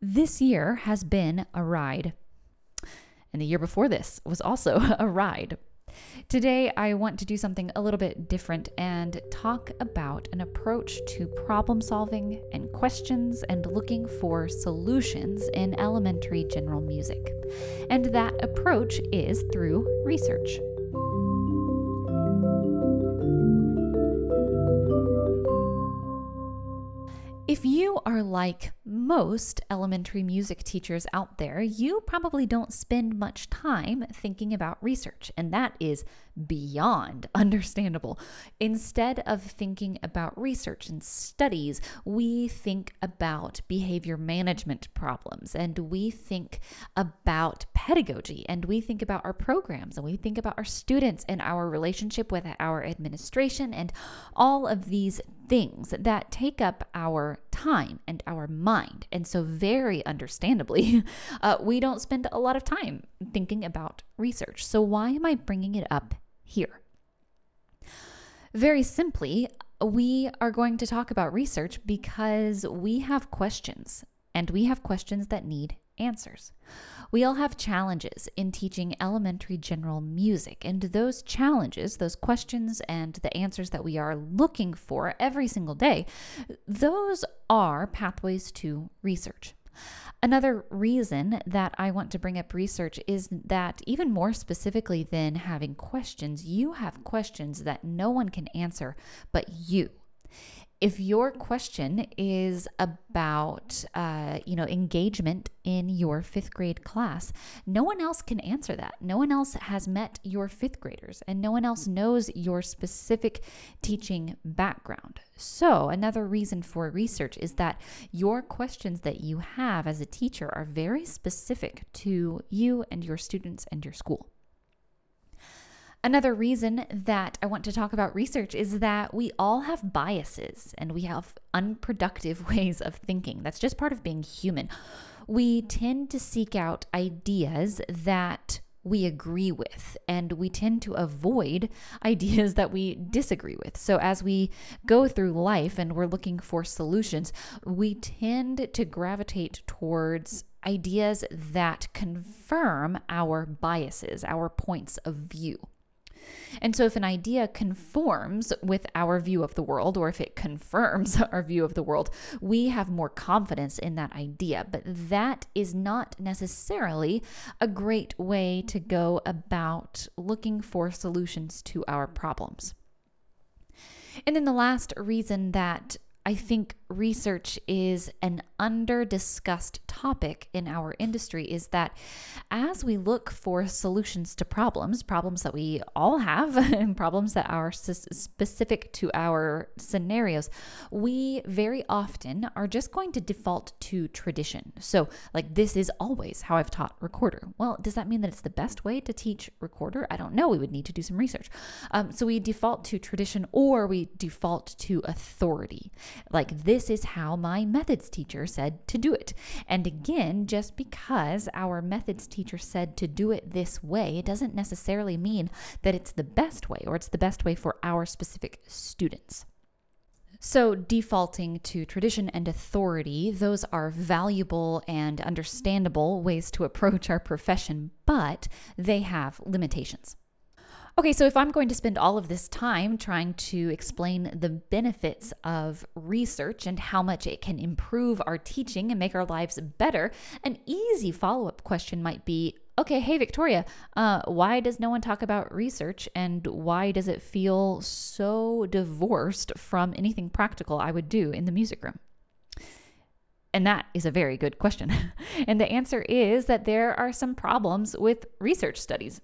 This year has been a ride. And the year before this was also a ride. Today, I want to do something a little bit different and talk about an approach to problem solving and questions and looking for solutions in elementary general music. And that approach is through research. Are like most elementary music teachers out there, you probably don't spend much time thinking about research, and that is beyond understandable. Instead of thinking about research and studies, we think about behavior management problems, and we think about pedagogy, and we think about our programs, and we think about our students and our relationship with our administration, and all of these things that take up our time and our mind. And so, very understandably, uh, we don't spend a lot of time thinking about research. So, why am I bringing it up here? Very simply, we are going to talk about research because we have questions and we have questions that need answers. We all have challenges in teaching elementary general music, and those challenges, those questions, and the answers that we are looking for every single day, those are pathways to research. Another reason that I want to bring up research is that, even more specifically than having questions, you have questions that no one can answer but you if your question is about uh, you know engagement in your fifth grade class no one else can answer that. No one else has met your fifth graders and no one else knows your specific teaching background. So another reason for research is that your questions that you have as a teacher are very specific to you and your students and your school Another reason that I want to talk about research is that we all have biases and we have unproductive ways of thinking. That's just part of being human. We tend to seek out ideas that we agree with, and we tend to avoid ideas that we disagree with. So, as we go through life and we're looking for solutions, we tend to gravitate towards ideas that confirm our biases, our points of view. And so, if an idea conforms with our view of the world, or if it confirms our view of the world, we have more confidence in that idea. But that is not necessarily a great way to go about looking for solutions to our problems. And then the last reason that I think research is an under discussed topic in our industry is that as we look for solutions to problems, problems that we all have, and problems that are specific to our scenarios, we very often are just going to default to tradition. So, like, this is always how I've taught recorder. Well, does that mean that it's the best way to teach recorder? I don't know. We would need to do some research. Um, so, we default to tradition or we default to authority. Like, this this is how my methods teacher said to do it. And again, just because our methods teacher said to do it this way, it doesn't necessarily mean that it's the best way or it's the best way for our specific students. So, defaulting to tradition and authority, those are valuable and understandable ways to approach our profession, but they have limitations. Okay, so if I'm going to spend all of this time trying to explain the benefits of research and how much it can improve our teaching and make our lives better, an easy follow up question might be okay, hey, Victoria, uh, why does no one talk about research and why does it feel so divorced from anything practical I would do in the music room? And that is a very good question. and the answer is that there are some problems with research studies.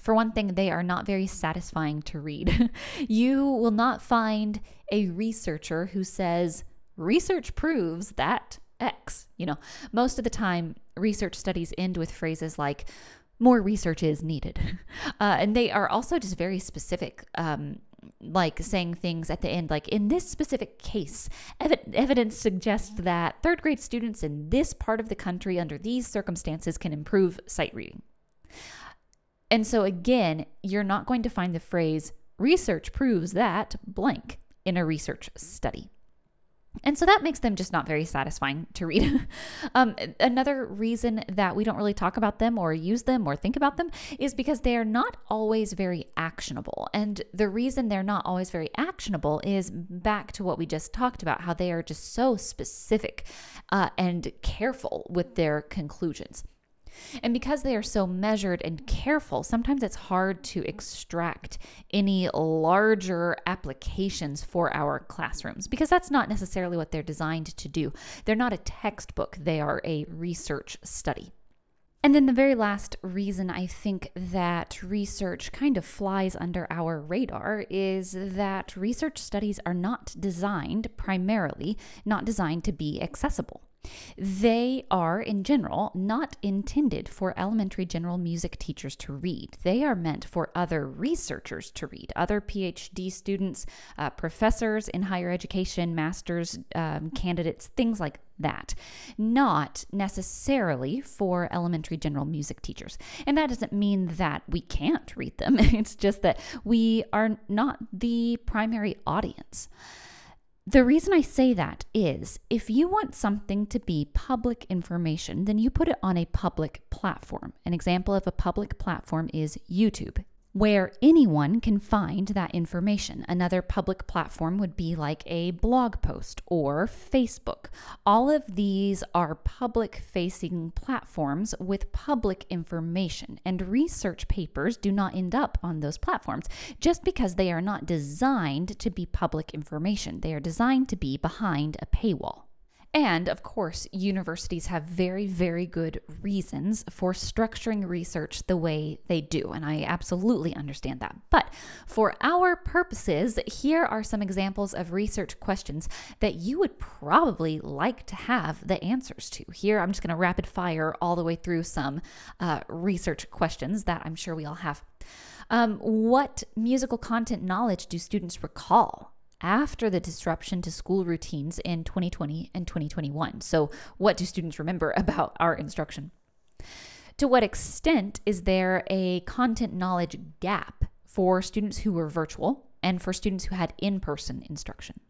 For one thing, they are not very satisfying to read. you will not find a researcher who says, research proves that X. You know, most of the time, research studies end with phrases like, more research is needed. Uh, and they are also just very specific. Um, like saying things at the end, like in this specific case, ev- evidence suggests that third grade students in this part of the country under these circumstances can improve sight reading. And so, again, you're not going to find the phrase research proves that blank in a research study. And so that makes them just not very satisfying to read. um, another reason that we don't really talk about them or use them or think about them is because they are not always very actionable. And the reason they're not always very actionable is back to what we just talked about how they are just so specific uh, and careful with their conclusions. And because they are so measured and careful, sometimes it's hard to extract any larger applications for our classrooms because that's not necessarily what they're designed to do. They're not a textbook, they are a research study. And then the very last reason I think that research kind of flies under our radar is that research studies are not designed primarily, not designed to be accessible. They are, in general, not intended for elementary general music teachers to read. They are meant for other researchers to read, other PhD students, uh, professors in higher education, master's um, candidates, things like that, not necessarily for elementary general music teachers. And that doesn't mean that we can't read them, it's just that we are not the primary audience. The reason I say that is if you want something to be public information, then you put it on a public platform. An example of a public platform is YouTube where anyone can find that information. Another public platform would be like a blog post or Facebook. All of these are public facing platforms with public information, and research papers do not end up on those platforms just because they are not designed to be public information. They are designed to be behind a paywall. And of course, universities have very, very good reasons for structuring research the way they do. And I absolutely understand that. But for our purposes, here are some examples of research questions that you would probably like to have the answers to. Here, I'm just going to rapid fire all the way through some uh, research questions that I'm sure we all have. Um, what musical content knowledge do students recall? After the disruption to school routines in 2020 and 2021. So, what do students remember about our instruction? To what extent is there a content knowledge gap for students who were virtual and for students who had in person instruction?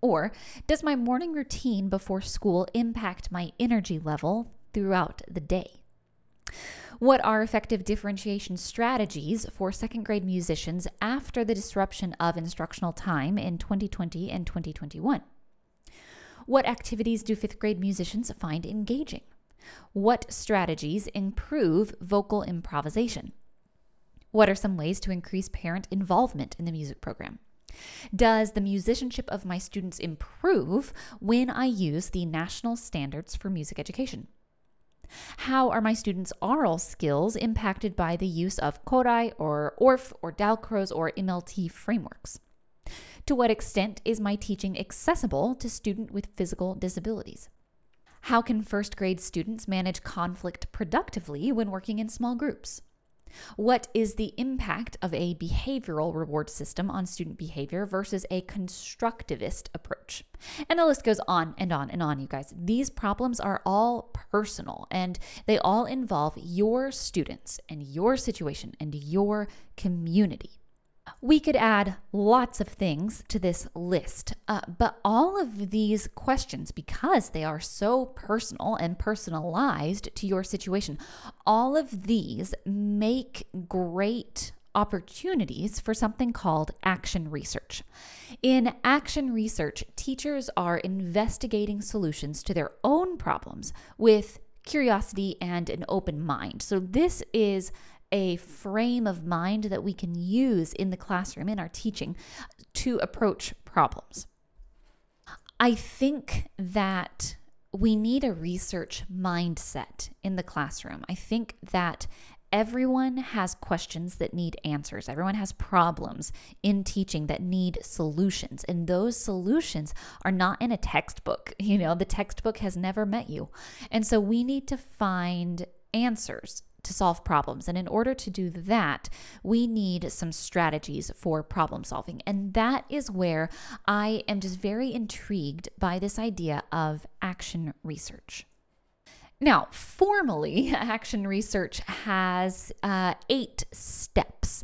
Or does my morning routine before school impact my energy level throughout the day? What are effective differentiation strategies for second grade musicians after the disruption of instructional time in 2020 and 2021? What activities do fifth grade musicians find engaging? What strategies improve vocal improvisation? What are some ways to increase parent involvement in the music program? Does the musicianship of my students improve when I use the national standards for music education? How are my students' aural skills impacted by the use of Kodály or Orff or Dalcroze or MLT frameworks? To what extent is my teaching accessible to students with physical disabilities? How can first grade students manage conflict productively when working in small groups? What is the impact of a behavioral reward system on student behavior versus a constructivist approach? And the list goes on and on and on, you guys. These problems are all personal and they all involve your students and your situation and your community. We could add lots of things to this list, uh, but all of these questions, because they are so personal and personalized to your situation, all of these make great opportunities for something called action research. In action research, teachers are investigating solutions to their own problems with curiosity and an open mind. So, this is a frame of mind that we can use in the classroom, in our teaching, to approach problems. I think that we need a research mindset in the classroom. I think that everyone has questions that need answers. Everyone has problems in teaching that need solutions. And those solutions are not in a textbook. You know, the textbook has never met you. And so we need to find answers to solve problems. And in order to do that, we need some strategies for problem solving. And that is where I am just very intrigued by this idea of action research. Now, formally, action research has uh, eight steps.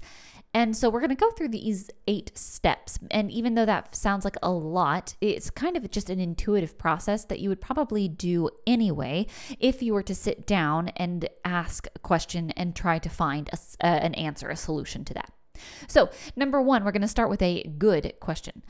And so we're going to go through these eight steps. And even though that sounds like a lot, it's kind of just an intuitive process that you would probably do anyway if you were to sit down and ask a question and try to find a, uh, an answer, a solution to that. So, number one, we're going to start with a good question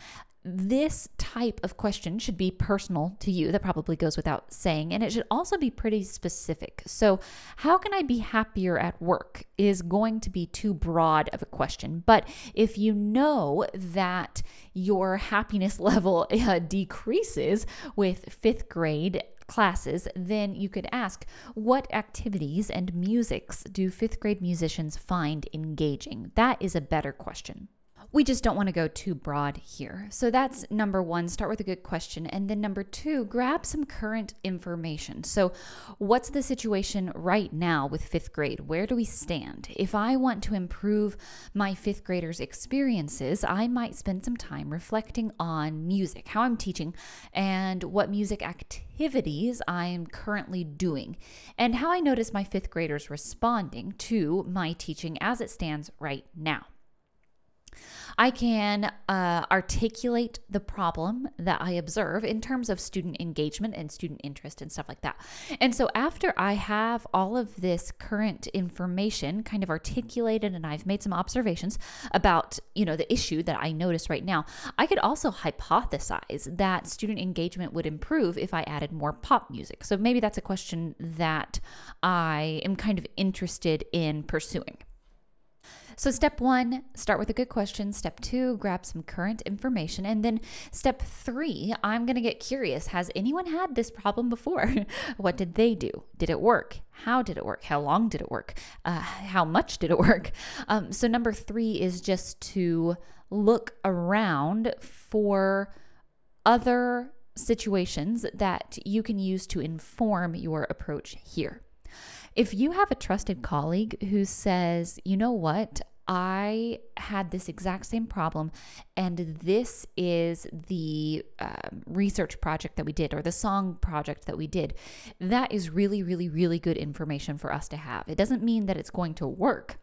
this type of question should be personal to you. That probably goes without saying. And it should also be pretty specific. So, how can I be happier at work is going to be too broad of a question. But if you know that your happiness level uh, decreases with fifth grade classes, then you could ask what activities and musics do fifth grade musicians find engaging? That is a better question we just don't want to go too broad here. So that's number one, start with a good question. And then number two, grab some current information. So, what's the situation right now with fifth grade? Where do we stand? If I want to improve my fifth graders' experiences, I might spend some time reflecting on music, how I'm teaching, and what music activities I'm currently doing, and how I notice my fifth graders responding to my teaching as it stands right now. I can uh, articulate the problem that I observe in terms of student engagement and student interest and stuff like that. And so after I have all of this current information kind of articulated and I've made some observations about, you know, the issue that I notice right now, I could also hypothesize that student engagement would improve if I added more pop music. So maybe that's a question that I am kind of interested in pursuing. So, step one, start with a good question. Step two, grab some current information. And then step three, I'm going to get curious. Has anyone had this problem before? what did they do? Did it work? How did it work? How long did it work? Uh, how much did it work? Um, so, number three is just to look around for other situations that you can use to inform your approach here. If you have a trusted colleague who says, you know what, I had this exact same problem, and this is the uh, research project that we did, or the song project that we did. That is really, really, really good information for us to have. It doesn't mean that it's going to work.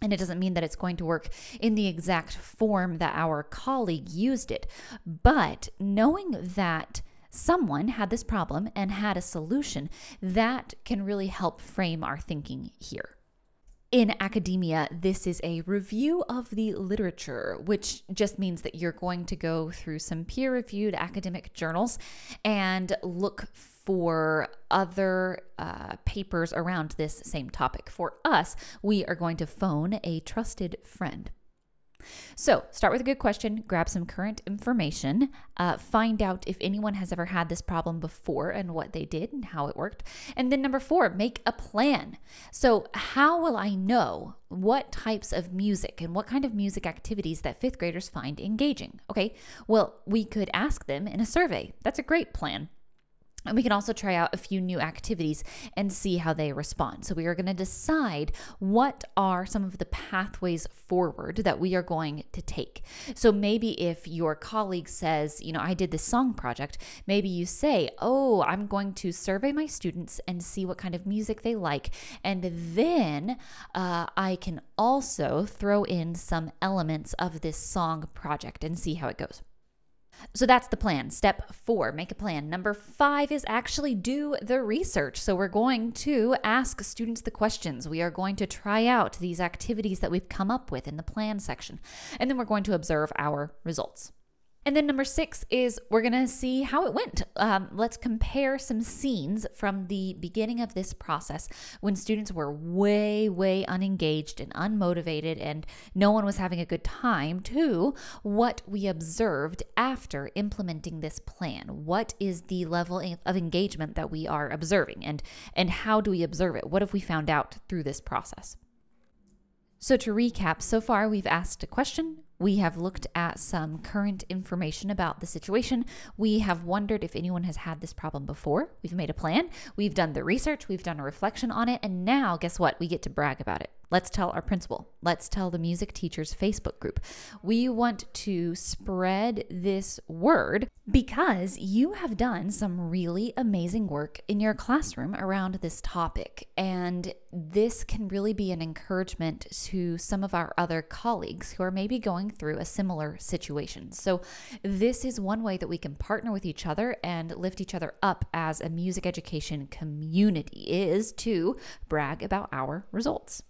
And it doesn't mean that it's going to work in the exact form that our colleague used it. But knowing that someone had this problem and had a solution, that can really help frame our thinking here. In academia, this is a review of the literature, which just means that you're going to go through some peer reviewed academic journals and look for other uh, papers around this same topic. For us, we are going to phone a trusted friend. So, start with a good question, grab some current information, uh, find out if anyone has ever had this problem before and what they did and how it worked. And then, number four, make a plan. So, how will I know what types of music and what kind of music activities that fifth graders find engaging? Okay, well, we could ask them in a survey. That's a great plan. And we can also try out a few new activities and see how they respond. So, we are going to decide what are some of the pathways forward that we are going to take. So, maybe if your colleague says, you know, I did this song project, maybe you say, oh, I'm going to survey my students and see what kind of music they like. And then uh, I can also throw in some elements of this song project and see how it goes. So that's the plan. Step four, make a plan. Number five is actually do the research. So we're going to ask students the questions. We are going to try out these activities that we've come up with in the plan section. And then we're going to observe our results. And then number six is we're going to see how it went. Um, let's compare some scenes from the beginning of this process when students were way, way unengaged and unmotivated and no one was having a good time to what we observed after implementing this plan. What is the level of engagement that we are observing and, and how do we observe it? What have we found out through this process? So, to recap, so far we've asked a question, we have looked at some current information about the situation. We have wondered if anyone has had this problem before. We've made a plan. We've done the research. We've done a reflection on it. And now, guess what? We get to brag about it. Let's tell our principal. Let's tell the music teachers Facebook group. We want to spread this word because you have done some really amazing work in your classroom around this topic. And this can really be an encouragement to some of our other colleagues who are maybe going through a similar situation. So, this is one way that we can partner with each other and lift each other up as a music education community is to brag about our results.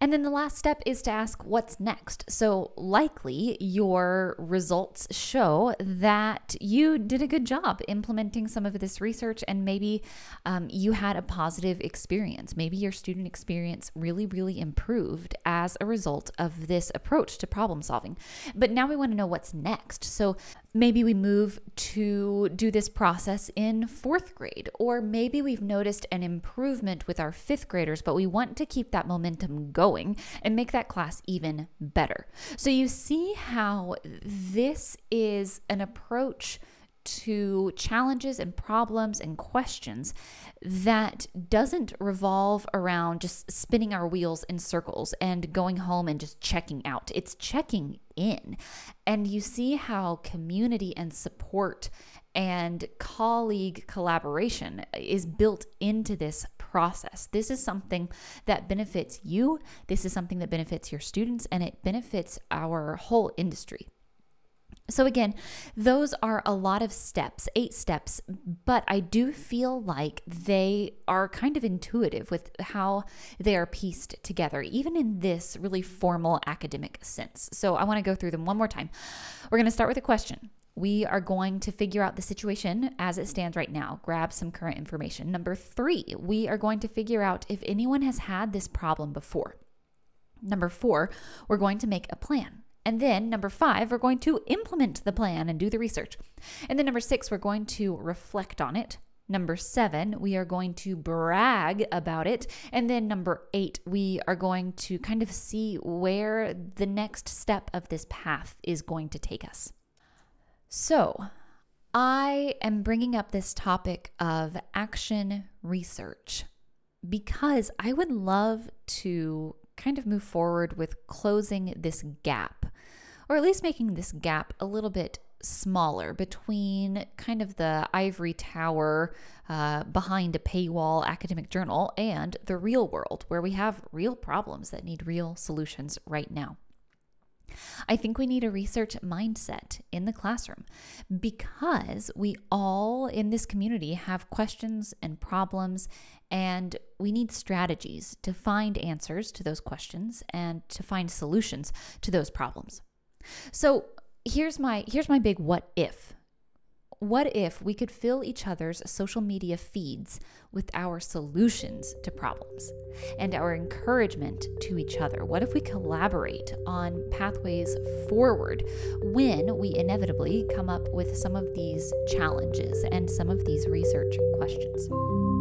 And then the last step is to ask what's next. So, likely your results show that you did a good job implementing some of this research, and maybe um, you had a positive experience. Maybe your student experience really, really improved as a result of this approach to problem solving. But now we want to know what's next. So, maybe we move to do this process in fourth grade, or maybe we've noticed an improvement with our fifth graders, but we want to keep that momentum going and make that class even better. So you see how this is an approach to challenges and problems and questions that doesn't revolve around just spinning our wheels in circles and going home and just checking out. It's checking in. And you see how community and support and colleague collaboration is built into this process. This is something that benefits you, this is something that benefits your students, and it benefits our whole industry. So, again, those are a lot of steps, eight steps, but I do feel like they are kind of intuitive with how they are pieced together, even in this really formal academic sense. So, I want to go through them one more time. We're going to start with a question. We are going to figure out the situation as it stands right now, grab some current information. Number three, we are going to figure out if anyone has had this problem before. Number four, we're going to make a plan. And then number five, we're going to implement the plan and do the research. And then number six, we're going to reflect on it. Number seven, we are going to brag about it. And then number eight, we are going to kind of see where the next step of this path is going to take us. So, I am bringing up this topic of action research because I would love to kind of move forward with closing this gap, or at least making this gap a little bit smaller between kind of the ivory tower uh, behind a paywall academic journal and the real world where we have real problems that need real solutions right now. I think we need a research mindset in the classroom because we all in this community have questions and problems, and we need strategies to find answers to those questions and to find solutions to those problems. So, here's my here's my big what if what if we could fill each other's social media feeds with our solutions to problems and our encouragement to each other? What if we collaborate on pathways forward when we inevitably come up with some of these challenges and some of these research questions?